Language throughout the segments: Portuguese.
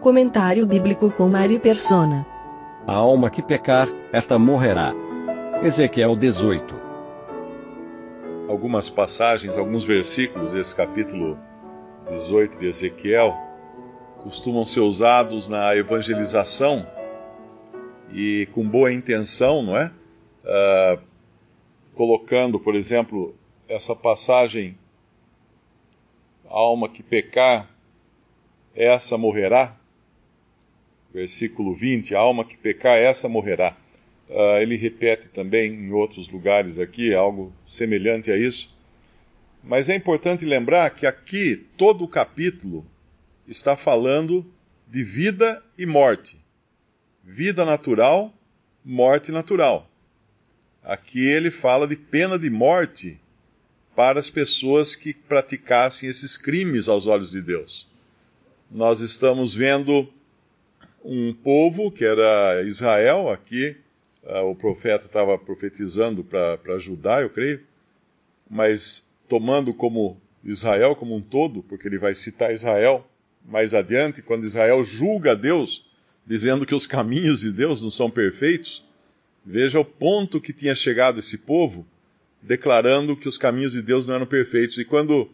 Comentário bíblico com Mari Persona. A alma que pecar, esta morrerá. Ezequiel 18. Algumas passagens, alguns versículos desse capítulo 18 de Ezequiel costumam ser usados na evangelização e com boa intenção, não é? Uh, colocando, por exemplo, essa passagem: a alma que pecar, essa morrerá. Versículo 20: a alma que pecar, essa morrerá. Uh, ele repete também em outros lugares aqui, algo semelhante a isso. Mas é importante lembrar que aqui todo o capítulo está falando de vida e morte. Vida natural, morte natural. Aqui ele fala de pena de morte para as pessoas que praticassem esses crimes aos olhos de Deus. Nós estamos vendo um povo que era Israel, aqui uh, o profeta estava profetizando para Judá, eu creio, mas tomando como Israel como um todo, porque ele vai citar Israel mais adiante, quando Israel julga Deus, dizendo que os caminhos de Deus não são perfeitos. Veja o ponto que tinha chegado esse povo, declarando que os caminhos de Deus não eram perfeitos. E quando,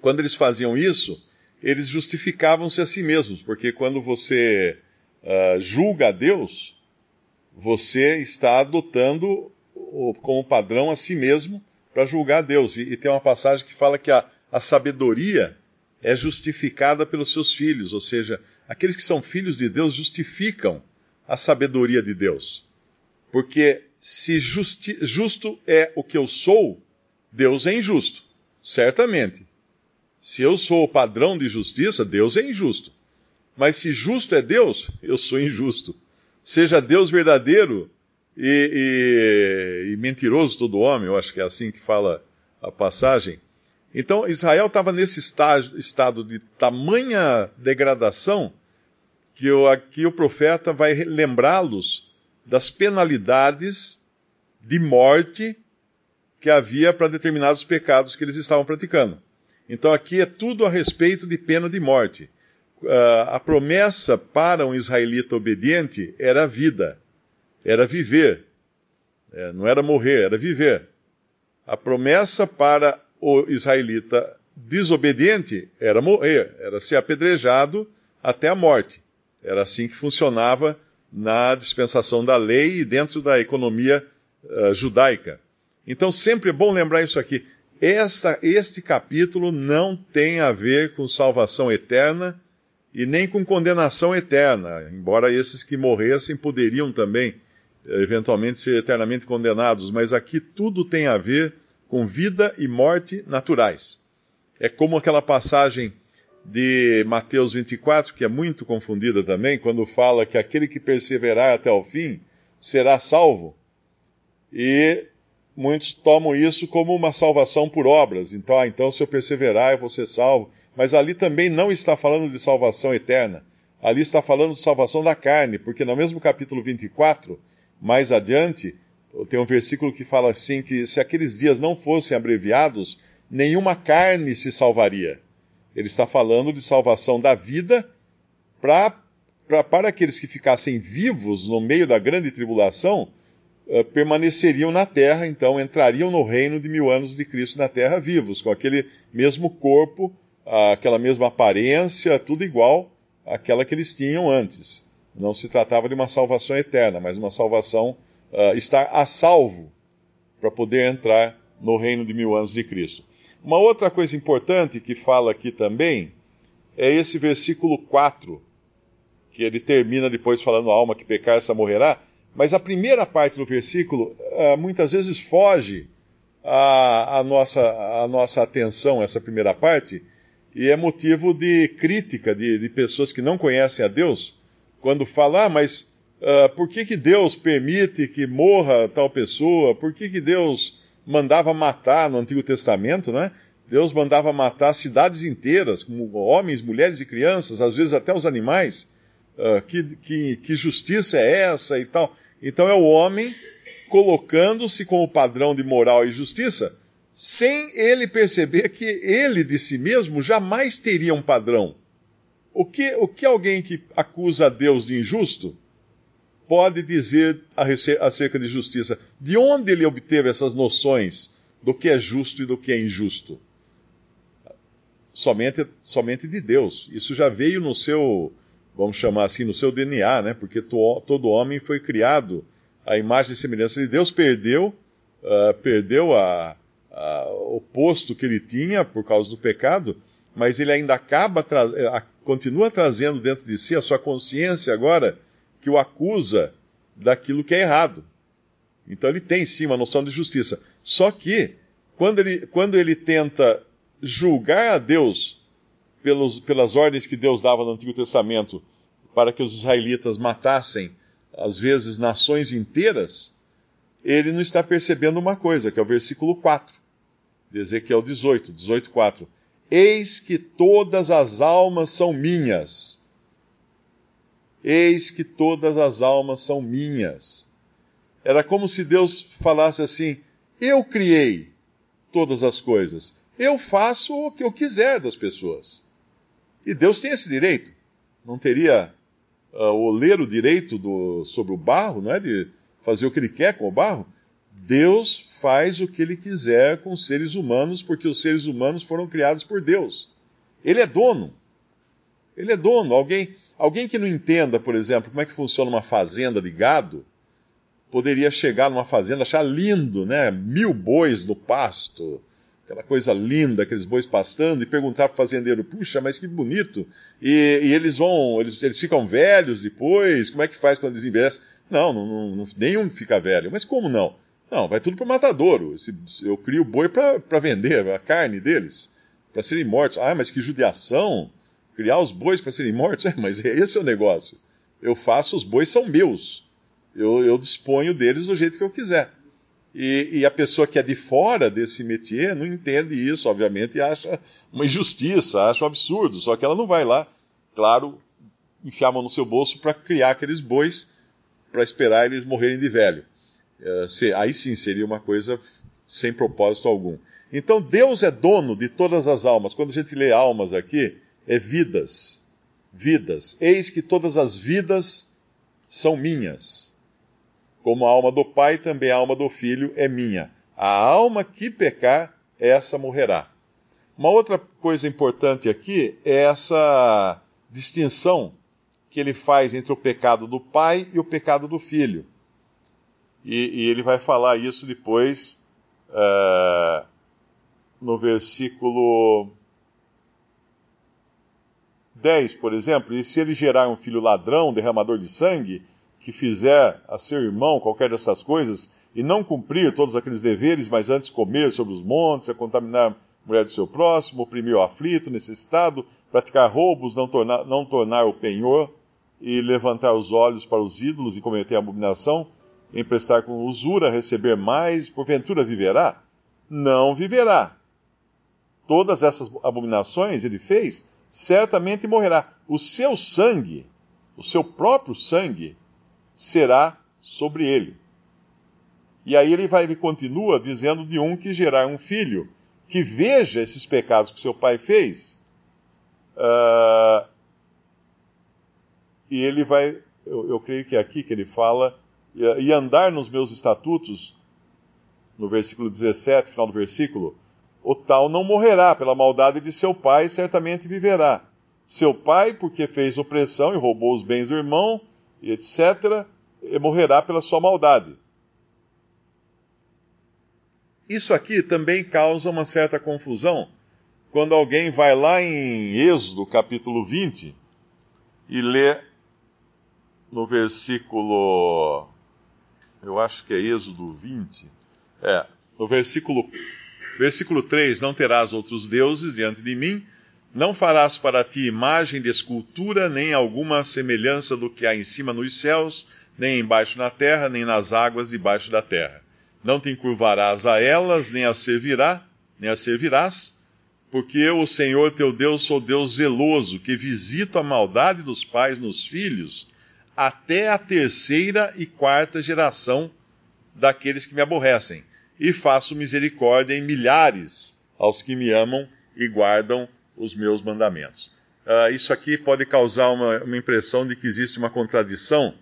quando eles faziam isso, eles justificavam-se a si mesmos, porque quando você uh, julga a Deus, você está adotando como padrão a si mesmo para julgar Deus. E, e, tem uma passagem que fala que a, a sabedoria é justificada pelos seus filhos, ou seja, aqueles que são filhos de Deus justificam a sabedoria de Deus. Porque se justi, justo é o que eu sou, Deus é injusto, certamente. Se eu sou o padrão de justiça, Deus é injusto. Mas se justo é Deus, eu sou injusto. Seja Deus verdadeiro e, e, e mentiroso todo homem, eu acho que é assim que fala a passagem. Então Israel estava nesse estágio, estado de tamanha degradação que o, aqui o profeta vai lembrá-los das penalidades de morte que havia para determinados pecados que eles estavam praticando. Então aqui é tudo a respeito de pena de morte. Uh, a promessa para um israelita obediente era a vida era viver. É, não era morrer, era viver. A promessa para o israelita desobediente era morrer, era ser apedrejado até a morte. Era assim que funcionava na dispensação da lei e dentro da economia uh, judaica. Então sempre é bom lembrar isso aqui. Esta, este capítulo não tem a ver com salvação eterna e nem com condenação eterna, embora esses que morressem poderiam também eventualmente ser eternamente condenados, mas aqui tudo tem a ver com vida e morte naturais. É como aquela passagem de Mateus 24, que é muito confundida também, quando fala que aquele que perseverar até o fim será salvo. E muitos tomam isso como uma salvação por obras. Então, ah, então se eu perseverar, eu vou ser salvo. Mas ali também não está falando de salvação eterna. Ali está falando de salvação da carne, porque no mesmo capítulo 24, mais adiante, tem um versículo que fala assim: que se aqueles dias não fossem abreviados, nenhuma carne se salvaria. Ele está falando de salvação da vida pra, para aqueles que ficassem vivos no meio da grande tribulação, uh, permaneceriam na terra, então entrariam no reino de mil anos de Cristo na terra vivos, com aquele mesmo corpo, aquela mesma aparência, tudo igual àquela que eles tinham antes. Não se tratava de uma salvação eterna, mas uma salvação, uh, estar a salvo para poder entrar no reino de mil anos de Cristo. Uma outra coisa importante que fala aqui também é esse versículo 4, que ele termina depois falando: a alma que pecar, essa morrerá. Mas a primeira parte do versículo uh, muitas vezes foge a, a, nossa, a nossa atenção, essa primeira parte, e é motivo de crítica de, de pessoas que não conhecem a Deus, quando falam, ah, mas uh, por que, que Deus permite que morra tal pessoa? Por que, que Deus mandava matar no Antigo Testamento, né? Deus mandava matar cidades inteiras, como homens, mulheres e crianças, às vezes até os animais. Uh, que, que, que justiça é essa e tal? Então é o homem colocando-se como padrão de moral e justiça, sem ele perceber que ele de si mesmo jamais teria um padrão. O que, o que alguém que acusa Deus de injusto pode dizer acerca de justiça? De onde ele obteve essas noções do que é justo e do que é injusto? Somente, somente de Deus. Isso já veio no seu, vamos chamar assim, no seu DNA, né? Porque to, todo homem foi criado a imagem e semelhança de Deus, perdeu, uh, perdeu a, a, o posto que ele tinha por causa do pecado, mas ele ainda acaba, tra continua trazendo dentro de si a sua consciência agora que o acusa daquilo que é errado. Então ele tem sim uma noção de justiça. Só que, quando ele, quando ele tenta julgar a Deus pelos, pelas ordens que Deus dava no Antigo Testamento para que os israelitas matassem às vezes, nações inteiras, ele não está percebendo uma coisa, que é o versículo 4 de Ezequiel 18, 18, 4. Eis que todas as almas são minhas. Eis que todas as almas são minhas. Era como se Deus falasse assim: Eu criei todas as coisas. Eu faço o que eu quiser das pessoas. E Deus tem esse direito. Não teria uh, o ler o direito do, sobre o barro, não é? De fazer o que ele quer com o barro. Deus faz o que ele quiser com os seres humanos, porque os seres humanos foram criados por Deus. Ele é dono. Ele é dono. Alguém, alguém que não entenda, por exemplo, como é que funciona uma fazenda de gado, poderia chegar numa fazenda, achar lindo, né? Mil bois no pasto, aquela coisa linda, aqueles bois pastando, e perguntar para o fazendeiro, puxa, mas que bonito. E, e, eles vão, eles, eles ficam velhos depois, como é que faz quando eles envelhecem? Não, não, não, nenhum fica velho. Mas como não? Não, vai tudo para o matadouro. Eu crio boi para vender a carne deles, para serem mortos. Ah, mas que judiação! Criar os bois para serem mortos? É, mas esse é o negócio. Eu faço, os bois são meus. Eu, eu disponho deles do jeito que eu quiser. E, e, a pessoa que é de fora desse métier não entende isso, obviamente, e acha uma injustiça, acha um absurdo. Só que ela não vai lá, claro, enfiar a mão no seu bolso para criar aqueles bois para esperar eles morrerem de velho. É, se, aí sim seria uma coisa sem propósito algum. Então Deus é dono de todas as almas. Quando a gente lê almas aqui, é vidas. Vidas. Eis que todas as vidas são minhas como a alma do Pai, também a alma do Filho é minha. A alma que pecar, essa morrerá. Uma outra coisa importante aqui é essa distinção que ele faz entre o pecado do pai e o pecado do filho. E, e ele vai falar isso depois uh, no versículo 10, por exemplo. E se ele gerar um filho ladrão, derramador de sangue, que fizer a seu irmão qualquer dessas coisas e não cumprir todos aqueles deveres, mas antes comer sobre os montes, a contaminar a mulher do seu próximo, oprimir o aflito, necessitado, praticar roubos, não tornar, não tornar o penhor e levantar os olhos para os ídolos e cometer abominação, emprestar com usura, receber mais, porventura viverá? Não viverá. Todas essas abominações ele fez, certamente morrerá. O seu sangue, o seu próprio sangue, será sobre ele. E aí ele vai, ele continua dizendo de um que gerar um filho que veja esses pecados que seu pai fez. Uh, e ele vai, eu, eu, creio que é aqui que ele fala, e andar nos meus estatutos, no versículo 17, final do versículo, o tal não morrerá pela maldade de seu pai, certamente viverá. Seu pai, porque fez opressão e roubou os bens do irmão, e etc., morrerá pela sua maldade. Isso aqui também causa uma certa confusão quando alguém vai lá em Êxodo, capítulo 20, e lê no versículo. Eu acho que é Êxodo 20. É, no versículo, versículo 3: Não terás outros deuses diante de mim, não farás para ti imagem de escultura, nem alguma semelhança do que há em cima nos céus, nem embaixo na terra, nem nas águas debaixo da terra. Não te encurvarás a elas, nem as servirá, nem as servirás, porque eu, o Senhor teu Deus, sou Deus zeloso, que visito a maldade dos pais nos filhos, até a terceira e quarta geração daqueles que me aborrecem, e faço misericórdia em milhares aos que me amam e guardam os meus mandamentos. Uh, isso aqui pode causar uma, uma impressão de que existe uma contradição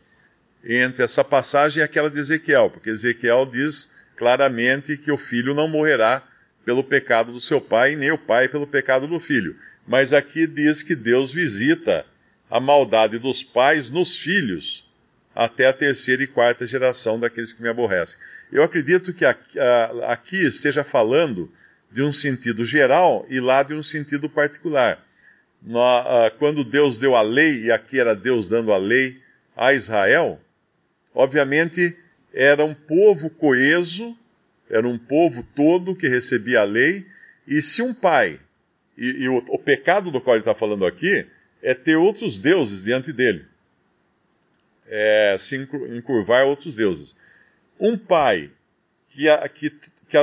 entre essa passagem e aquela de Ezequiel, porque Ezequiel diz claramente que o filho não morrerá pelo pecado do seu pai, nem o pai pelo pecado do filho. Mas aqui diz que Deus visita a maldade dos pais nos filhos até a terceira e quarta geração daqueles que me aborrecem. Eu acredito que aqui, aqui esteja falando de um sentido geral e lá de um sentido particular. Quando Deus deu a lei, e aqui era Deus dando a lei a Israel, obviamente era um povo coeso era um povo todo que recebia a lei, e se um pai, e, e o, o, pecado do qual ele está falando aqui, é ter outros deuses diante dele, é, se encurvar outros deuses. Um pai que, que, que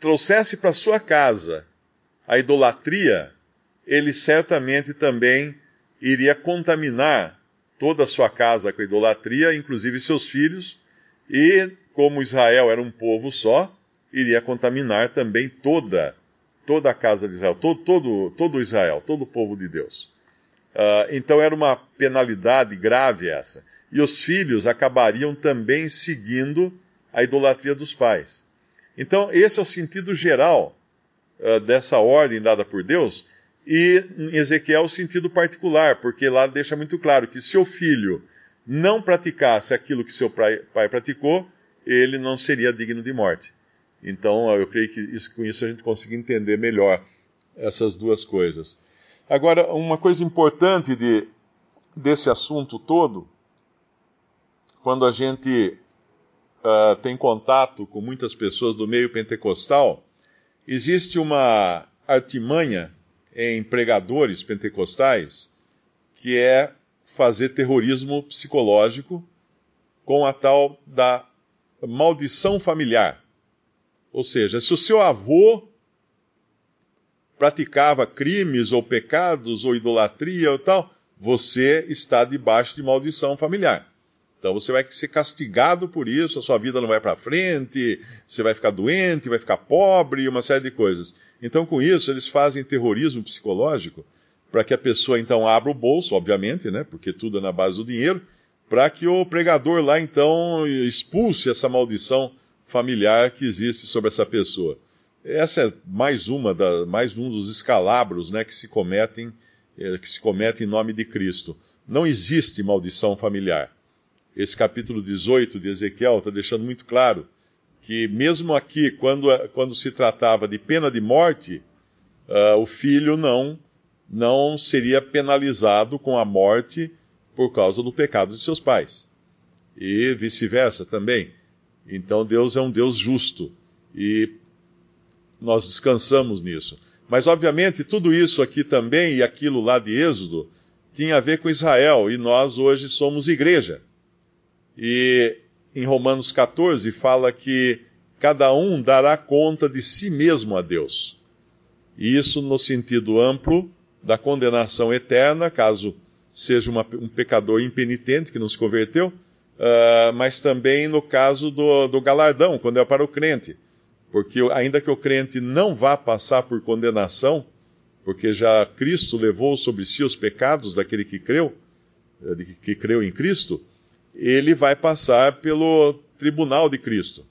trouxesse para sua casa a idolatria, ele certamente também iria contaminar toda a sua casa com idolatria, inclusive seus filhos, e como Israel era um povo só, iria contaminar também toda toda a casa de Israel, todo, todo, todo Israel, todo o povo de Deus. Uh, então era uma penalidade grave essa. E os filhos acabariam também seguindo a idolatria dos pais. Então, esse é o sentido geral uh, dessa ordem dada por Deus, e em Ezequiel o sentido particular, porque lá deixa muito claro que se o filho não praticasse aquilo que seu pai, pai praticou, ele não seria digno de morte. Então, eu creio que isso, com isso a gente consegue entender melhor essas duas coisas. Agora, uma coisa importante de, desse assunto todo, quando a gente uh, tem contato com muitas pessoas do meio pentecostal, existe uma artimanha em pregadores pentecostais que é fazer terrorismo psicológico com a tal da maldição familiar. Ou seja, se o seu avô praticava crimes ou pecados ou idolatria ou tal, você está debaixo de maldição familiar. Então você vai ser castigado por isso, a sua vida não vai para frente, você vai ficar doente, vai ficar pobre, uma série de coisas. Então com isso eles fazem terrorismo psicológico para que a pessoa então abra o bolso, obviamente, né, porque tudo é na base do dinheiro, para que o pregador lá então expulse essa maldição familiar que existe sobre essa pessoa. Essa é mais uma da, mais um dos escalabros, né, que se cometem é, que se comete em nome de Cristo. Não existe maldição familiar. Esse capítulo 18 de Ezequiel está deixando muito claro que mesmo aqui, quando, quando se tratava de pena de morte, uh, o filho não não seria penalizado com a morte por causa do pecado de seus pais. E vice-versa também. Então Deus é um Deus justo e nós descansamos nisso. Mas obviamente tudo isso aqui também e aquilo lá de Êxodo tinha a ver com Israel e nós hoje somos igreja. E em Romanos 14 fala que cada um dará conta de si mesmo a Deus. E isso no sentido amplo da condenação eterna, caso seja uma, um pecador impenitente que não se converteu, uh, mas também no caso do, do galardão, quando é para o crente. Porque ainda que o crente não vá passar por condenação, porque já Cristo levou sobre si os pecados daquele que creu, eh, que creu em Cristo, ele vai passar pelo tribunal de Cristo,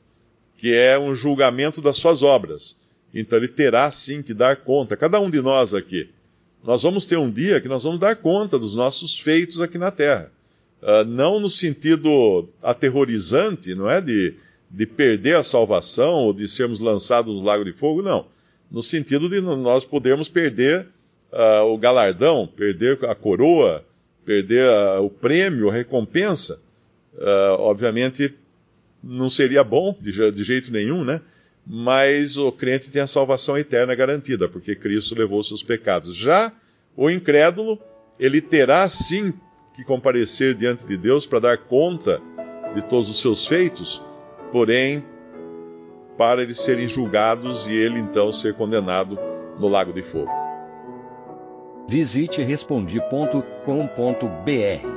que é um julgamento das suas obras. Então ele terá sim que dar conta, cada um de nós aqui. Nós vamos ter um dia que nós vamos dar conta dos nossos feitos aqui na terra. Uh, não no sentido aterrorizante, não é? De, de perder a salvação ou de sermos lançados no lago de fogo, não. No sentido de nós podermos perder uh, o galardão, perder a coroa, perder uh, o prêmio, a recompensa. Obviamente, não seria bom de, de jeito nenhum, né? mas o crente tem a salvação eterna garantida, porque Cristo levou seus pecados. Já o incrédulo, ele terá sim que comparecer diante de Deus para dar conta de todos os seus feitos, porém, para eles serem julgados e ele então ser condenado no lago de fogo. Visite respondi.com.br.